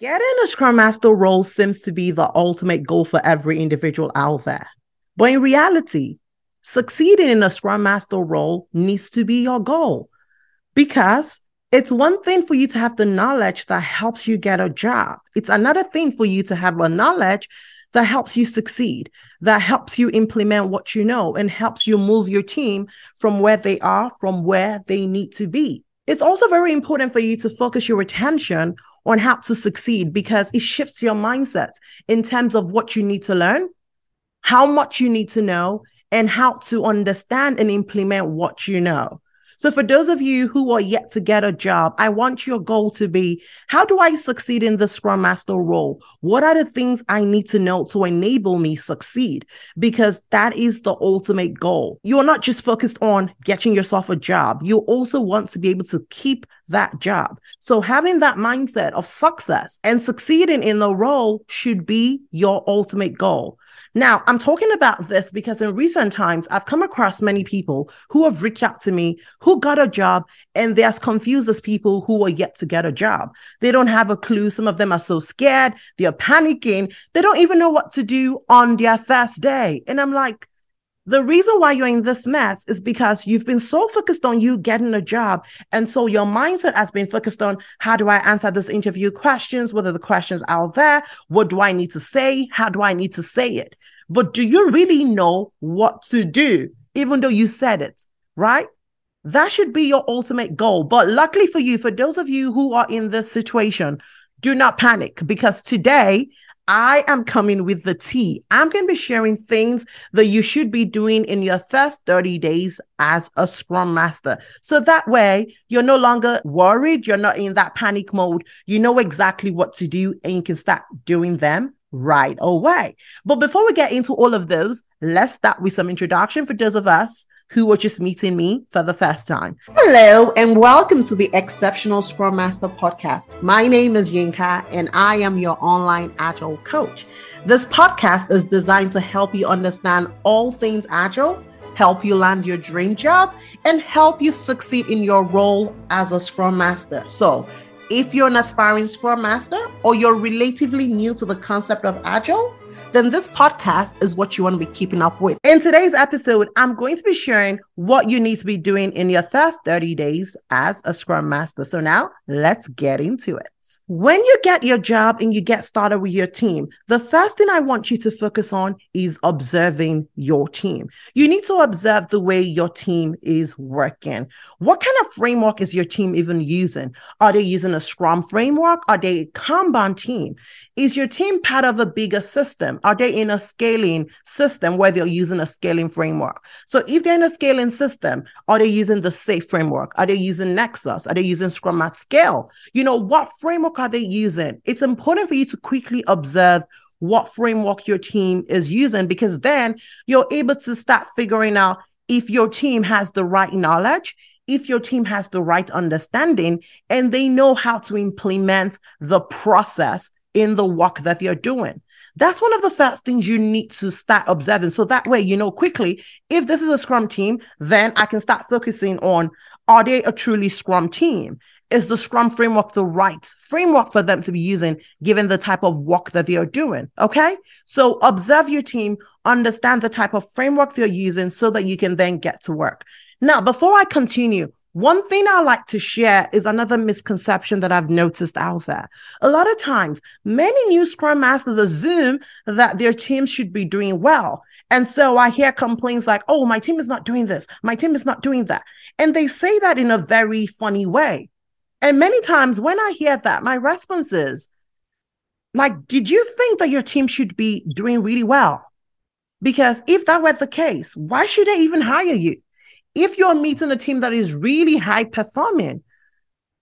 Getting a Scrum Master role seems to be the ultimate goal for every individual out there. But in reality, succeeding in a Scrum Master role needs to be your goal because it's one thing for you to have the knowledge that helps you get a job. It's another thing for you to have a knowledge that helps you succeed, that helps you implement what you know and helps you move your team from where they are, from where they need to be. It's also very important for you to focus your attention on how to succeed because it shifts your mindset in terms of what you need to learn, how much you need to know, and how to understand and implement what you know. So, for those of you who are yet to get a job, I want your goal to be how do I succeed in the Scrum Master role? What are the things I need to know to enable me succeed? Because that is the ultimate goal. You are not just focused on getting yourself a job, you also want to be able to keep that job. So, having that mindset of success and succeeding in the role should be your ultimate goal. Now, I'm talking about this because in recent times, I've come across many people who have reached out to me who got a job and they're as confused as people who are yet to get a job. They don't have a clue. Some of them are so scared, they're panicking, they don't even know what to do on their first day. And I'm like, the reason why you're in this mess is because you've been so focused on you getting a job. And so your mindset has been focused on how do I answer this interview questions? What are the questions out there? What do I need to say? How do I need to say it? But do you really know what to do, even though you said it, right? That should be your ultimate goal. But luckily for you, for those of you who are in this situation, do not panic because today I am coming with the tea. I'm going to be sharing things that you should be doing in your first 30 days as a scrum master. So that way you're no longer worried. You're not in that panic mode. You know exactly what to do and you can start doing them right away. But before we get into all of those, let's start with some introduction for those of us who are just meeting me for the first time. Hello, and welcome to the Exceptional Scrum Master podcast. My name is Yinka, and I am your online agile coach. This podcast is designed to help you understand all things agile, help you land your dream job, and help you succeed in your role as a Scrum Master. So, if you're an aspiring Scrum Master or you're relatively new to the concept of Agile, then this podcast is what you want to be keeping up with. In today's episode, I'm going to be sharing what you need to be doing in your first 30 days as a Scrum Master. So now let's get into it. When you get your job and you get started with your team, the first thing I want you to focus on is observing your team. You need to observe the way your team is working. What kind of framework is your team even using? Are they using a Scrum framework? Are they a Kanban team? Is your team part of a bigger system? Are they in a scaling system where they're using a scaling framework? So if they're in a scaling system, are they using the SAFe framework? Are they using Nexus? Are they using Scrum at Scale? You know, what framework framework are they using? It's important for you to quickly observe what framework your team is using because then you're able to start figuring out if your team has the right knowledge, if your team has the right understanding, and they know how to implement the process in the work that they're doing. That's one of the first things you need to start observing. So that way, you know quickly if this is a scrum team, then I can start focusing on are they a truly scrum team? Is the Scrum framework the right framework for them to be using given the type of work that they are doing? Okay. So observe your team, understand the type of framework they're using so that you can then get to work. Now, before I continue, one thing I like to share is another misconception that I've noticed out there. A lot of times, many new Scrum Masters assume that their team should be doing well. And so I hear complaints like, oh, my team is not doing this, my team is not doing that. And they say that in a very funny way. And many times when I hear that, my response is like, did you think that your team should be doing really well? Because if that were the case, why should they even hire you? If you're meeting a team that is really high performing,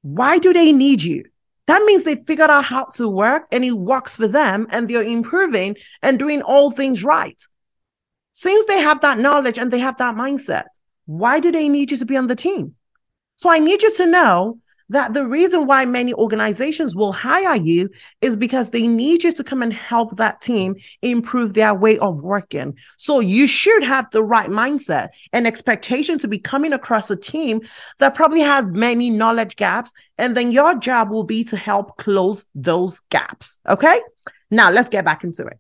why do they need you? That means they figured out how to work and it works for them and they're improving and doing all things right. Since they have that knowledge and they have that mindset, why do they need you to be on the team? So I need you to know that the reason why many organizations will hire you is because they need you to come and help that team improve their way of working. So you should have the right mindset and expectation to be coming across a team that probably has many knowledge gaps. And then your job will be to help close those gaps. Okay. Now let's get back into it.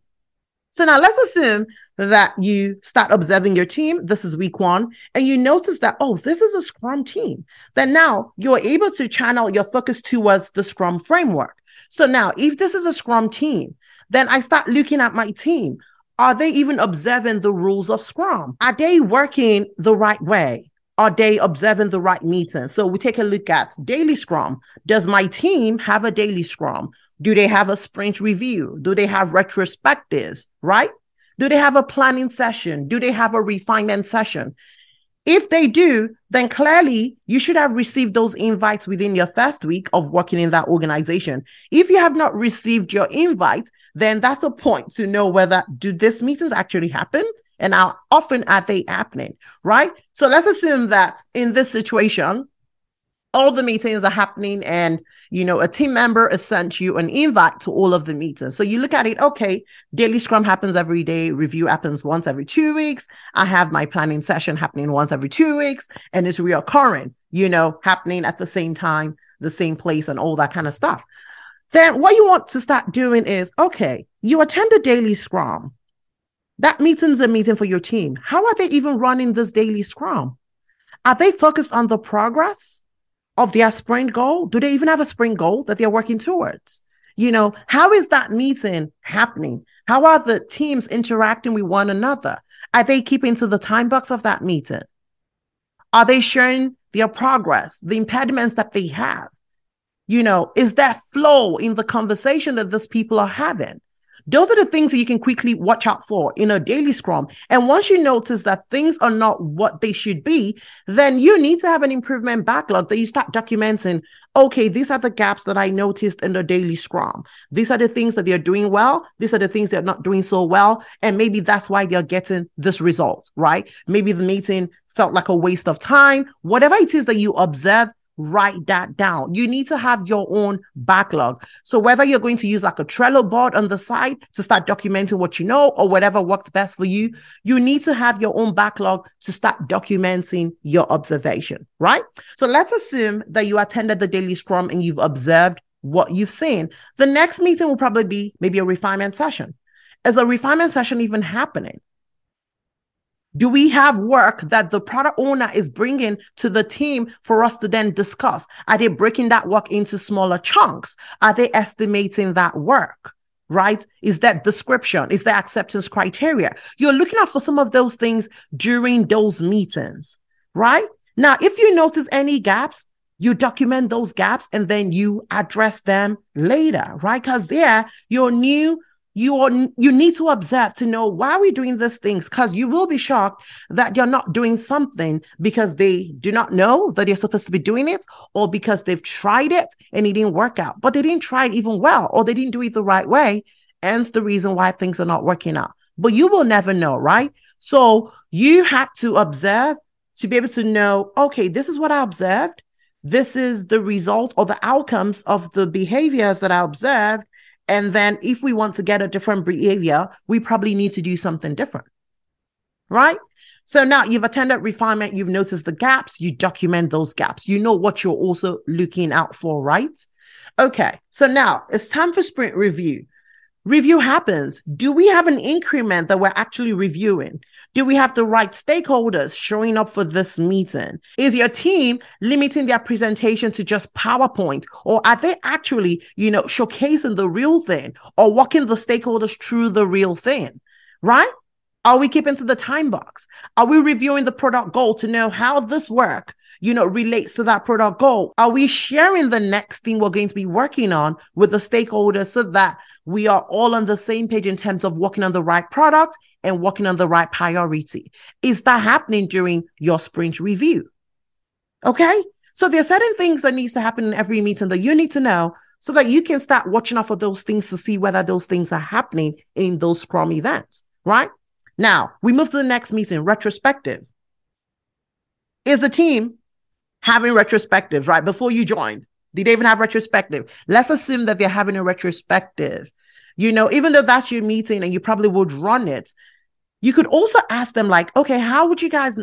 So now let's assume that you start observing your team. This is week one, and you notice that, oh, this is a Scrum team. Then now you're able to channel your focus towards the Scrum framework. So now, if this is a Scrum team, then I start looking at my team. Are they even observing the rules of Scrum? Are they working the right way? Are they observing the right meeting? So we take a look at daily Scrum. Does my team have a daily Scrum? Do they have a sprint review? Do they have retrospectives, right? Do they have a planning session? Do they have a refinement session? If they do, then clearly you should have received those invites within your first week of working in that organization. If you have not received your invite, then that's a point to know whether do these meetings actually happen and how often are they happening, right? So let's assume that in this situation, all the meetings are happening and you know a team member has sent you an invite to all of the meetings. So you look at it okay daily scrum happens every day review happens once every two weeks. I have my planning session happening once every two weeks and it's reoccurring you know happening at the same time the same place and all that kind of stuff. Then what you want to start doing is okay you attend a daily scrum. That meeting's a meeting for your team. How are they even running this daily scrum? Are they focused on the progress of their sprint goal? Do they even have a sprint goal that they're working towards? You know, how is that meeting happening? How are the teams interacting with one another? Are they keeping to the time box of that meeting? Are they sharing their progress, the impediments that they have? You know, is that flow in the conversation that these people are having? Those are the things that you can quickly watch out for in a daily scrum. And once you notice that things are not what they should be, then you need to have an improvement backlog that you start documenting. Okay, these are the gaps that I noticed in the daily scrum. These are the things that they're doing well. These are the things they're not doing so well. And maybe that's why they're getting this result, right? Maybe the meeting felt like a waste of time. Whatever it is that you observe, write that down. You need to have your own backlog. So whether you're going to use like a Trello board on the side to start documenting what you know or whatever works best for you, you need to have your own backlog to start documenting your observation, right? So let's assume that you attended the daily scrum and you've observed what you've seen. The next meeting will probably be maybe a refinement session. Is a refinement session even happening? Do we have work that the product owner is bringing to the team for us to then discuss? Are they breaking that work into smaller chunks? Are they estimating that work? Right? Is that description? Is that acceptance criteria? You're looking out for some of those things during those meetings, right? Now, if you notice any gaps, you document those gaps and then you address them later, right? Because there, your new you are, you need to observe to know why we're doing these things? Because you will be shocked that you're not doing something because they do not know that you're supposed to be doing it or because they've tried it and it didn't work out. But they didn't try it even well or they didn't do it the right way. And the reason why things are not working out. But you will never know right? So you have to observe to be able to know okay this is what i observed. This is the result or the outcomes of the behaviors that i observed and then if we want to get a different behavior, we probably need to do something different. Right? So now you've attended refinement, you've noticed the gaps, you document those gaps. You know what you're also looking out for, right? Okay. So now it's time for sprint review. Review happens. Do we have an increment that we're actually reviewing? Do we have the right stakeholders showing up for this meeting? Is your team limiting their presentation to just PowerPoint or are they actually, you know, showcasing the real thing or walking the stakeholders through the real thing? Right? Are we keeping to the time box? Are we reviewing the product goal to know how this work, you know, relates to that product goal? Are we sharing the next thing we're going to be working on with the stakeholders so that we are all on the same page in terms of working on the right product and working on the right priority? Is that happening during your sprint review? Okay. So there are certain things that needs to happen in every meeting that you need to know so that you can start watching out for those things to see whether those things are happening in those Scrum events, right? Now we move to the next meeting, retrospective. Is the team having retrospectives right before you joined? Did they even have retrospective? Let's assume that they're having a retrospective. You know, even though that's your meeting and you probably would run it, you could also ask them, like, okay, how would you guys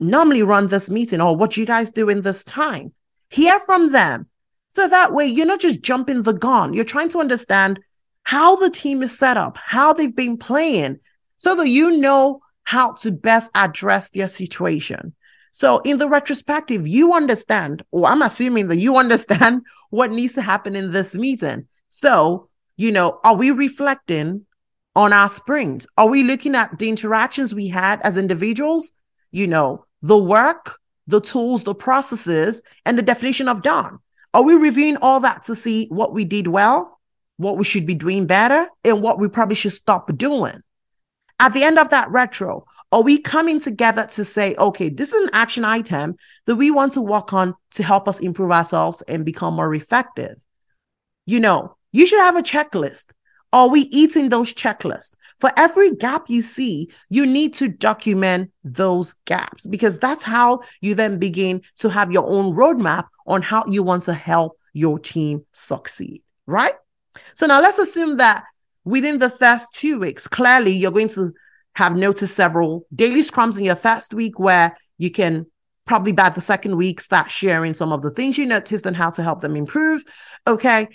normally run this meeting or what you guys do in this time? Hear from them. So that way you're not just jumping the gun. You're trying to understand how the team is set up, how they've been playing, so that you know how to best address their situation. So in the retrospective, you understand, or I'm assuming that you understand what needs to happen in this meeting. So, you know, are we reflecting on our sprints? Are we looking at the interactions we had as individuals? You know, the work, the tools, the processes, and the definition of done. Are we reviewing all that to see what we did well, what we should be doing better, and what we probably should stop doing? At the end of that retro, are we coming together to say, okay, this is an action item that we want to work on to help us improve ourselves and become more effective? You know, you should have a checklist. Are we eating those checklists? For every gap you see, you need to document those gaps because that's how you then begin to have your own roadmap on how you want to help your team succeed, right? So now let's assume that within the first two weeks, clearly you're going to have noticed several daily scrums in your first week where you can probably by the second week start sharing some of the things you noticed and how to help them improve. Okay.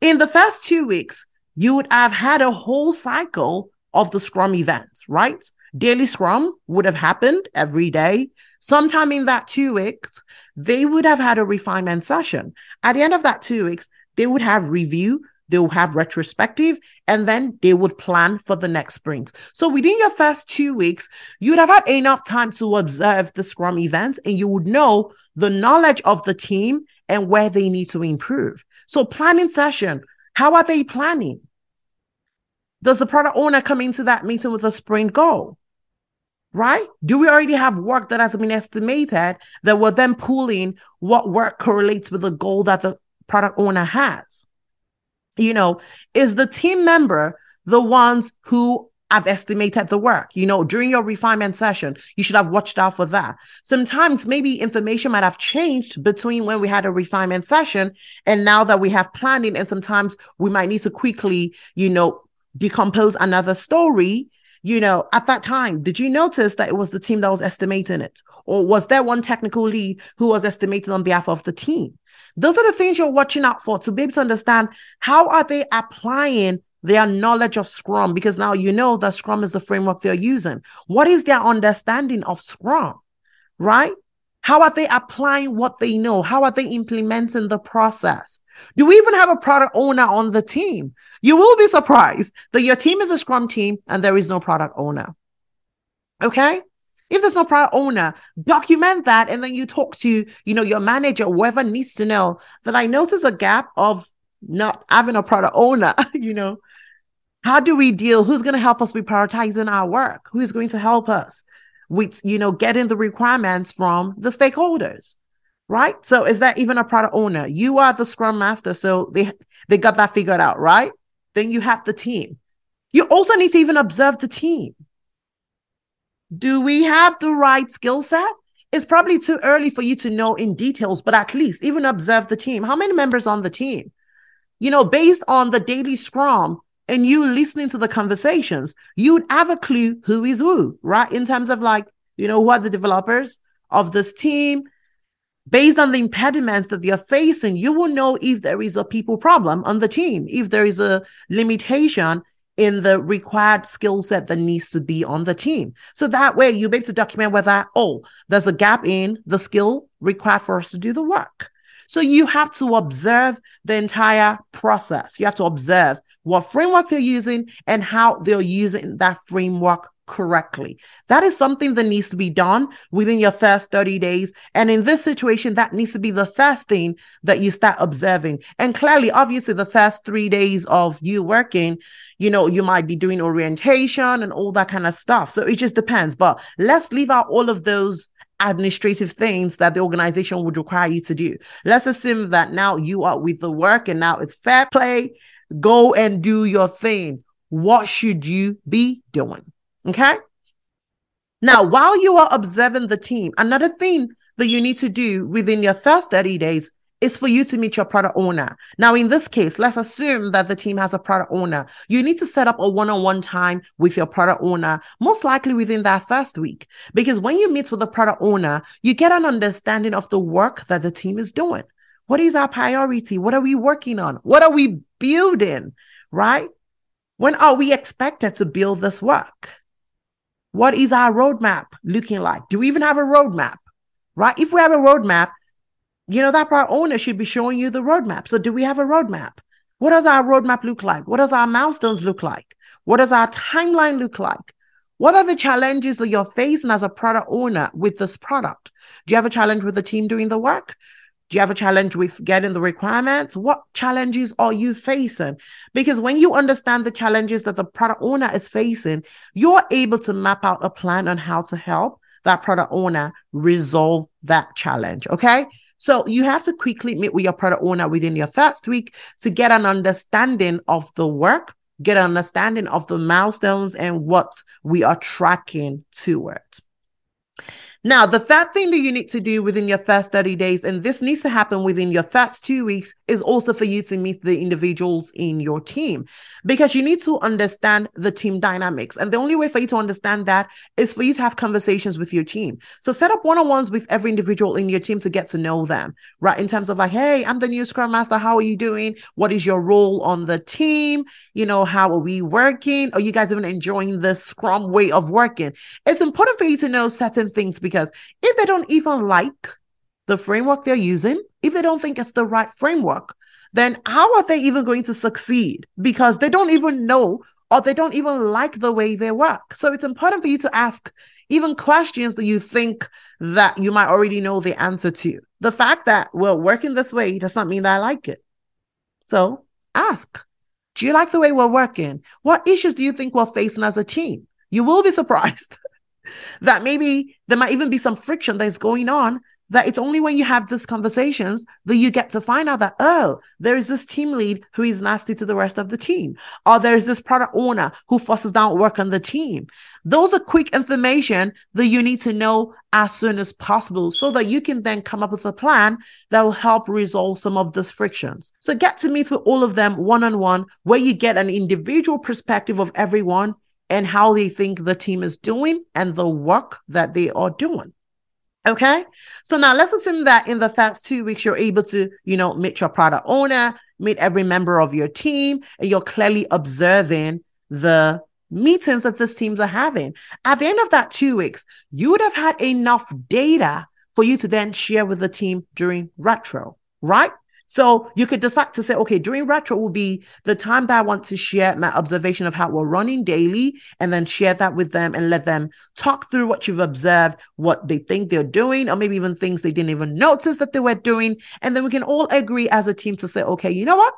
In the first two weeks, you would have had a whole cycle of the scrum events, right? Daily scrum would have happened every day. Sometime in that two weeks, they would have had a refinement session. At the end of that two weeks, they would have review they'll have retrospective and then they would plan for the next sprints. So within your first two weeks, you'd have had enough time to observe the Scrum events and you would know the knowledge of the team and where they need to improve. So planning session, how are they planning? Does the product owner come into that meeting with a sprint goal? Right? Do we already have work that has been estimated that we're then pulling what work correlates with the goal that the product owner has? You know, is the team member the ones who have estimated the work. You know, during your refinement session, you should have watched out for that. Sometimes maybe information might have changed between when we had a refinement session and now that we have planning. And sometimes we might need to quickly, you know, decompose another story. You know, at that time, did you notice that it was the team that was estimating it? Or was there one technical lead who was estimating on behalf of the team? Those are the things you're watching out for to be able to understand how are they applying their knowledge of Scrum because now you know that Scrum is the framework they're using. What is their understanding of Scrum? Right? How are they applying what they know? How are they implementing the process? Do we even have a product owner on the team? You will be surprised that your team is a Scrum team and there is no product owner. Okay. If there's no product owner, document that and then you talk to, you know, your manager, whoever needs to know that I notice a gap of not having a product owner, you know. How do we deal? Who's going to help us with prioritizing our work? Who is going to help us with, you know, getting the requirements from the stakeholders? Right. So is that even a product owner? You are the scrum master. So they they got that figured out, right? Then you have the team. You also need to even observe the team do we have the right skill set? It's probably too early for you to know in details, but at least even observe the team. How many members on the team? You know, based on the daily scrum and you listening to the conversations, you would have a clue who is who, right? In terms of like, you know, who are the developers of this team? Based on the impediments that they are facing, you will know if there is a people problem on the team, if there is a limitation in the required skill set that needs to be on the team. So that way you'll be able to document whether, oh, there's a gap in the skill required for us to do the work. So you have to observe the entire process. You have to observe what framework they're using and how they're using that framework correctly. That is something that needs to be done within your first 30 days. And in this situation, that needs to be the first thing that you start observing. And clearly, obviously, the first three days of you working, you know, you might be doing orientation and all that kind of stuff. So it just depends. But let's leave out all of those administrative things that the organization would require you to do. Let's assume that now you are with the work and now it's fair play. Go and do your thing. What should you be doing? Okay. Now, while you are observing the team, another thing that you need to do within your first 30 days is for you to meet your product owner. Now, in this case, let's assume that the team has a product owner. You need to set up a one on one time with your product owner, most likely within that first week. Because when you meet with the product owner, you get an understanding of the work that the team is doing. What is our priority? What are we working on? What are we building? Right? When are we expected to build this work? What is our roadmap looking like? Do we even have a roadmap? Right? If we have a roadmap, you know, that product owner should be showing you the roadmap. So, do we have a roadmap? What does our roadmap look like? What does our milestones look like? What does our timeline look like? What are the challenges that you're facing as a product owner with this product? Do you have a challenge with the team doing the work? Do you have a challenge with getting the requirements? What challenges are you facing? Because when you understand the challenges that the product owner is facing, you're able to map out a plan on how to help that product owner resolve that challenge. Okay. So you have to quickly meet with your product owner within your first week to get an understanding of the work, get an understanding of the milestones and what we are tracking towards. Now, the third thing that you need to do within your first 30 days, and this needs to happen within your first two weeks, is also for you to meet the individuals in your team because you need to understand the team dynamics. And the only way for you to understand that is for you to have conversations with your team. So set up one on ones with every individual in your team to get to know them, right? In terms of like, hey, I'm the new Scrum Master. How are you doing? What is your role on the team? You know, how are we working? Are you guys even enjoying the Scrum way of working? It's important for you to know certain things because because if they don't even like the framework they're using, if they don't think it's the right framework, then how are they even going to succeed? Because they don't even know or they don't even like the way they work. So it's important for you to ask even questions that you think that you might already know the answer to. The fact that we're working this way does not mean that I like it. So ask. Do you like the way we're working? What issues do you think we're facing as a team? You will be surprised. That maybe there might even be some friction that's going on that it's only when you have these conversations that you get to find out that oh there is this team lead who is nasty to the rest of the team or there's this product owner who forces down work on the team. Those are quick information that you need to know as soon as possible so that you can then come up with a plan that will help resolve some of these frictions. So get to meet with all of them one-on-one where you get an individual perspective of everyone and how they think the team is doing and the work that they are doing. Okay. So now let's assume that in the first two weeks, you're able to, you know, meet your product owner, meet every member of your team, and you're clearly observing the meetings that these teams are having. At the end of that two weeks, you would have had enough data for you to then share with the team during retro, right? So you could decide to say, okay, during retro will be the time that I want to share my observation of how we're running daily and then share that with them and let them talk through what you've observed, what they think they're doing, or maybe even things they didn't even notice that they were doing. And then we can all agree as a team to say, okay, you know what?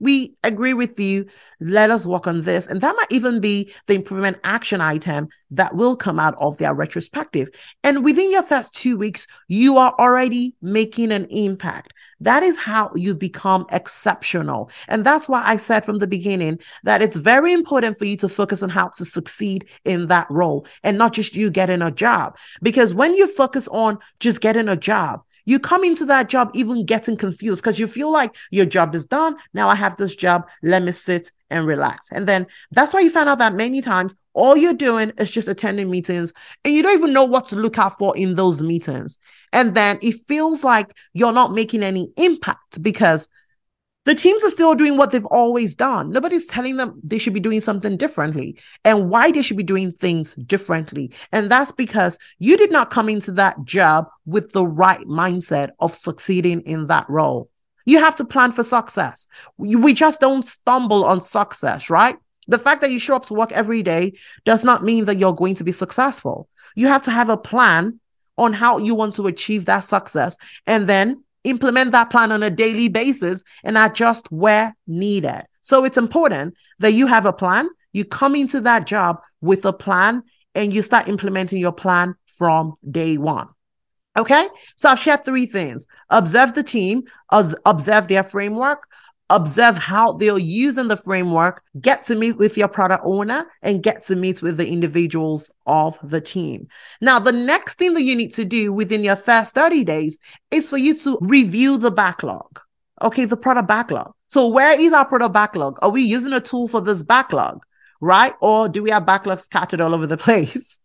We agree with you. Let us work on this. And that might even be the improvement action item that will come out of their retrospective. And within your first two weeks, you are already making an impact. That is how you become exceptional. And that's why I said from the beginning that it's very important for you to focus on how to succeed in that role and not just you getting a job. Because when you focus on just getting a job, you come into that job even getting confused because you feel like your job is done. Now I have this job. Let me sit and relax. And then that's why you find out that many times all you're doing is just attending meetings and you don't even know what to look out for in those meetings. And then it feels like you're not making any impact because the teams are still doing what they've always done. Nobody's telling them they should be doing something differently and why they should be doing things differently. And that's because you did not come into that job with the right mindset of succeeding in that role. You have to plan for success. We just don't stumble on success, right? The fact that you show up to work every day does not mean that you're going to be successful. You have to have a plan on how you want to achieve that success and then implement that plan on a daily basis and adjust where needed. So it's important that you have a plan. You come into that job with a plan and you start implementing your plan from day one. Okay. So I've shared three things observe the team, observe their framework, observe how they're using the framework, get to meet with your product owner, and get to meet with the individuals of the team. Now, the next thing that you need to do within your first 30 days is for you to review the backlog. Okay, the product backlog. So, where is our product backlog? Are we using a tool for this backlog? Right? Or do we have backlogs scattered all over the place?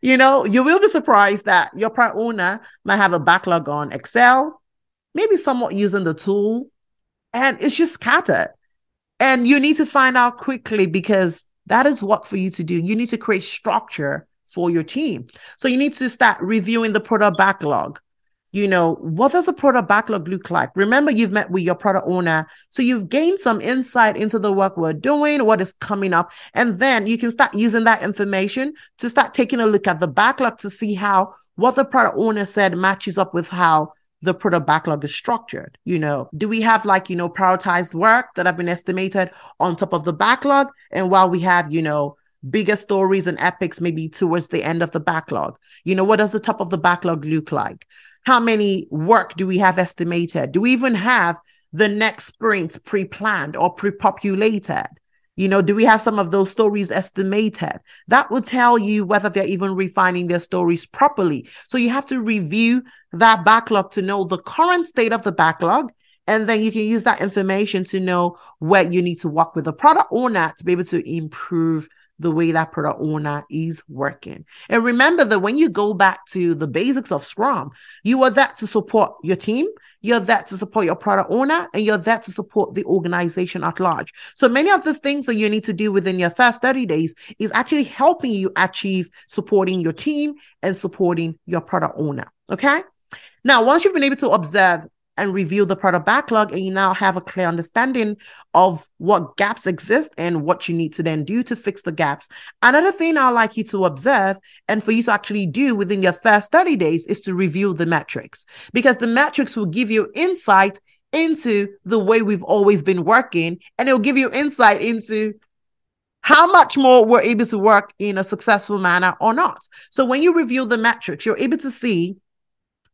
you know, you will be surprised that your product owner might have a backlog on Excel, maybe somewhat using the tool, and it's just scattered. And you need to find out quickly because that is what for you to do. You need to create structure for your team. So you need to start reviewing the product backlog. You know, what does a product backlog look like? Remember, you've met with your product owner. So you've gained some insight into the work we're doing, what is coming up. And then you can start using that information to start taking a look at the backlog to see how what the product owner said matches up with how the product backlog is structured. You know, do we have like, you know, prioritized work that have been estimated on top of the backlog? And while we have, you know, bigger stories and epics maybe towards the end of the backlog, you know, what does the top of the backlog look like? How many work do we have estimated? Do we even have the next sprint pre planned or pre populated? You know, do we have some of those stories estimated? That will tell you whether they're even refining their stories properly. So you have to review that backlog to know the current state of the backlog. And then you can use that information to know where you need to work with the product owner to be able to improve the way that product owner is working. And remember that when you go back to the basics of Scrum, you are there to support your team, you're there to support your product owner, and you're there to support the organization at large. So many of these things that you need to do within your first 30 days is actually helping you achieve supporting your team and supporting your product owner. Okay. Now, once you've been able to observe and review the product backlog and you now have a clear understanding of what gaps exist and what you need to then do to fix the gaps. Another thing I'd like you to observe and for you to actually do within your first 30 days is to review the metrics because the metrics will give you insight into the way we've always been working and it'll give you insight into how much more we're able to work in a successful manner or not. So when you review the metrics, you're able to see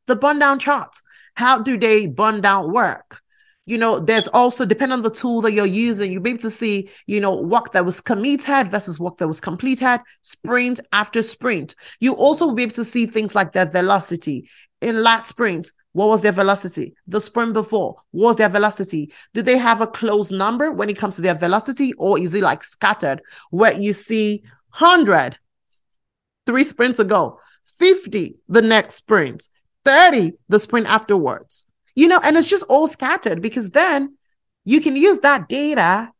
the burn down chart. How do they burn down work? You know, there's also depending on the tool that you're using, you'll be able to see, you know, work that was committed versus work that was completed, sprint after sprint. You also will be able to see things like their velocity. In last sprint, what was their velocity? The sprint before, what was their velocity? Do they have a closed number when it comes to their velocity, or is it like scattered where you see 100 three sprints ago, 50 the next sprint? 30 the sprint afterwards. You know, and it's just all scattered because then you can use that data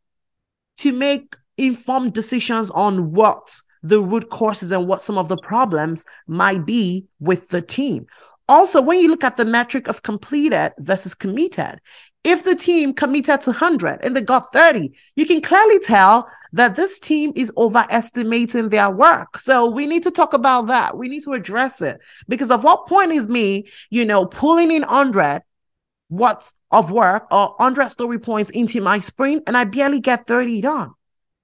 to make informed decisions on what the root causes and what some of the problems might be with the team. Also, when you look at the metric of completed versus committed, if the team committed to 100 and they got 30, you can clearly tell that this team is overestimating their work. So we need to talk about that. We need to address it because of what point is me, you know, pulling in 100 watts of work or 100 story points into my sprint and I barely get 30 done.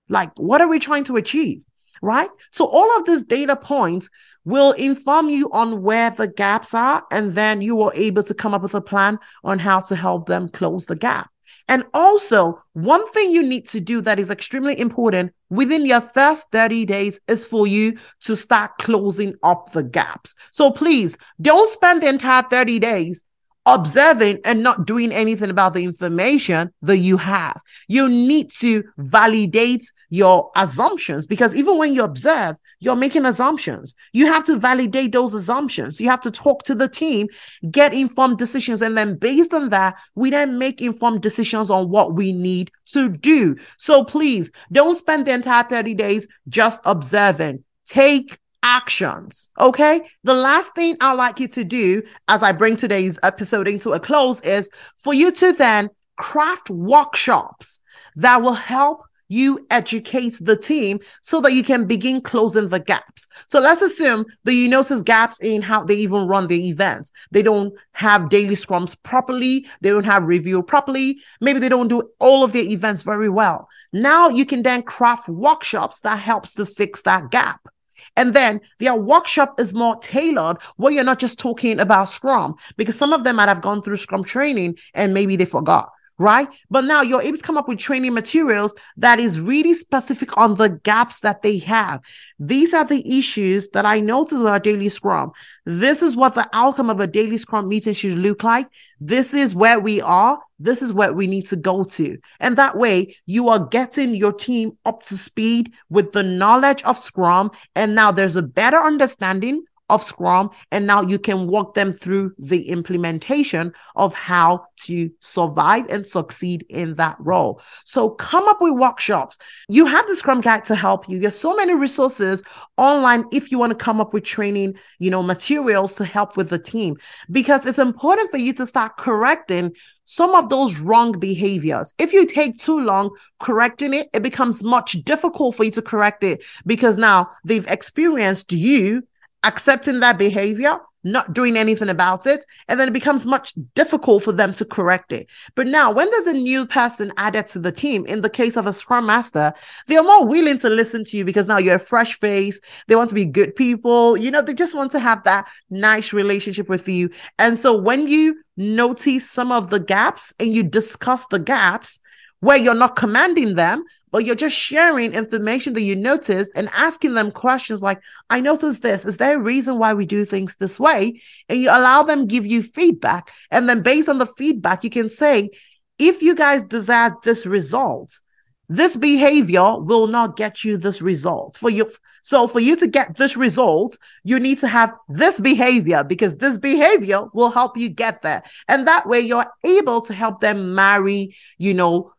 Like, what are we trying to achieve? Right. So all of these data points will inform you on where the gaps are, and then you are able to come up with a plan on how to help them close the gap. And also, one thing you need to do that is extremely important within your first 30 days is for you to start closing up the gaps. So please don't spend the entire 30 days observing and not doing anything about the information that you have. You need to validate your assumptions because even when you observe, you're making assumptions. You have to validate those assumptions. You have to talk to the team, get informed decisions. And then based on that, we then make informed decisions on what we need to do. So please don't spend the entire 30 days just observing. Take actions. Okay. The last thing I'd like you to do as I bring today's episode into a close is for you to then craft workshops that will help you educate the team so that you can begin closing the gaps. So let's assume that you notice gaps in how they even run the events. They don't have daily scrums properly. They don't have review properly. Maybe they don't do all of their events very well. Now you can then craft workshops that helps to fix that gap. And then their workshop is more tailored where you're not just talking about Scrum because some of them might have gone through Scrum training and maybe they forgot right? But now you're able to come up with training materials that is really specific on the gaps that they have. These are the issues that I noticed with our daily scrum. This is what the outcome of a daily scrum meeting should look like. This is where we are. This is where we need to go to. And that way you are getting your team up to speed with the knowledge of scrum. And now there's a better understanding of Scrum. And now you can walk them through the implementation of how to survive and succeed in that role. So come up with workshops. You have the Scrum Guide to help you. There's so many resources online if you want to come up with training, you know, materials to help with the team because it's important for you to start correcting some of those wrong behaviors. If you take too long correcting it, it becomes much difficult for you to correct it because now they've experienced you accepting that behavior, not doing anything about it, and then it becomes much difficult for them to correct it. But now, when there's a new person added to the team, in the case of a scrum master, they are more willing to listen to you because now you're a fresh face. They want to be good people. You know, they just want to have that nice relationship with you. And so when you notice some of the gaps and you discuss the gaps, where you're not commanding them, but you're just sharing information that you notice and asking them questions like, I noticed this. Is there a reason why we do things this way? And you allow them give you feedback. And then based on the feedback, you can say, if you guys desire this result, this behavior will not get you this result for you. So for you to get this result, you need to have this behavior because this behavior will help you get there. And that way you're able to help them marry, you know,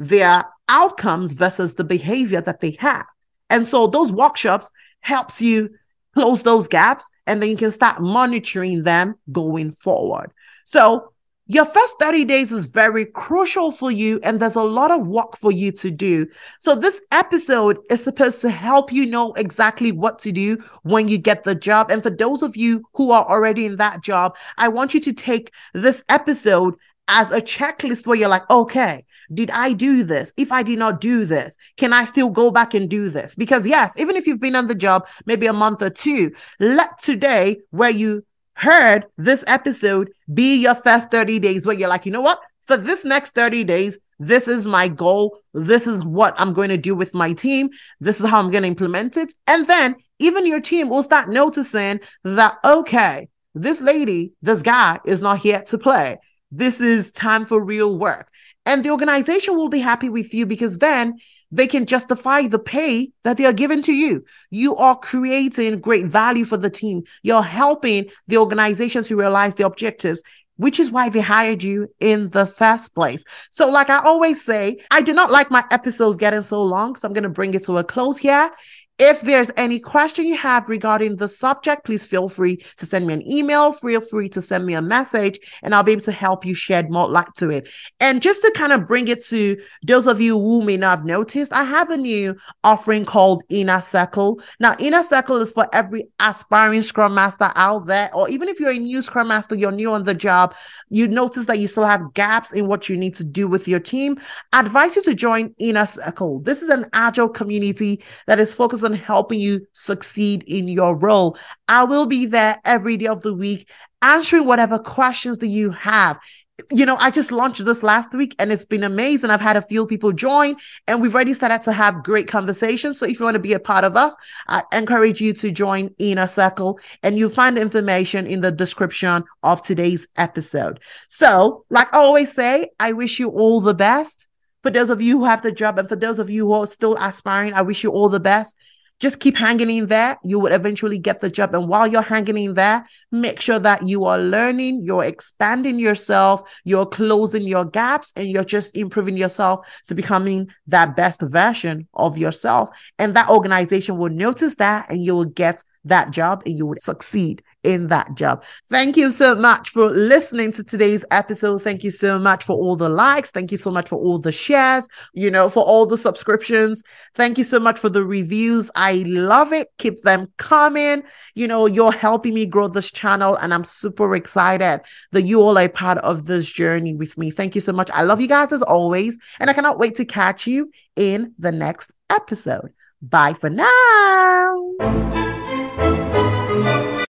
their outcomes versus the behavior that they have. And so those workshops helps you close those gaps and then you can start monitoring them going forward. So your first 30 days is very crucial for you, and there's a lot of work for you to do. So, this episode is supposed to help you know exactly what to do when you get the job. And for those of you who are already in that job, I want you to take this episode as a checklist where you're like, okay, did I do this? If I did not do this, can I still go back and do this? Because yes, even if you've been on the job maybe a month or two, let today where you heard this episode be your first 30 days where you're like, you know what? For this next 30 days, this is my goal. This is what I'm going to do with my team. This is how I'm going to implement it. And then even your team will start noticing that, okay, this lady, this guy is not here to play. This is time for real work. And the organization will be happy with you because then they can justify the pay that they are giving to you. You are creating great value for the team. You're helping the organization to realize the objectives which is why they hired you in the first place. So, like I always say, I do not like my episodes getting so long. So, I'm going to bring it to a close here. If there's any question you have regarding the subject, please feel free to send me an email, feel free to send me a message, and I'll be able to help you shed more light to it. And just to kind of bring it to those of you who may not have noticed, I have a new offering called Inner Circle. Now, Inner Circle is for every aspiring Scrum Master out there, or even if you're a new Scrum Master, you're new on the job, you notice that you still have gaps in what you need to do with your team. I advise you to join Inner Circle. This is an agile community that is focused on on helping you succeed in your role. I will be there every day of the week answering whatever questions that you have you know, I just launched this last week and it's been amazing. I've had a few people join and we've already started to have great conversations. So if you want to be a part of us, I encourage you to join Inner Circle and you'll find information in the description of today's episode. So, like I always say, I wish you all the best. For those of you who have the job and for those of you who are still aspiring, I wish you all the best just keep hanging in there. You will eventually get the job. And while you're hanging in there, make sure that you are learning, you're expanding yourself, you're closing your gaps, and you're just improving yourself to becoming that best version of yourself. And that organization will notice that and you will get that job and you would succeed in that job. Thank you so much for listening to today's episode. Thank you so much for all the likes. Thank you so much for all the shares, you know, for all the subscriptions. Thank you so much for the reviews. I love it. Keep them coming. You know, you're helping me grow this channel, and I'm super excited that you all are part of this journey with me. Thank you so much. I love you guys as always, and I cannot wait to catch you in the next episode. Bye for now.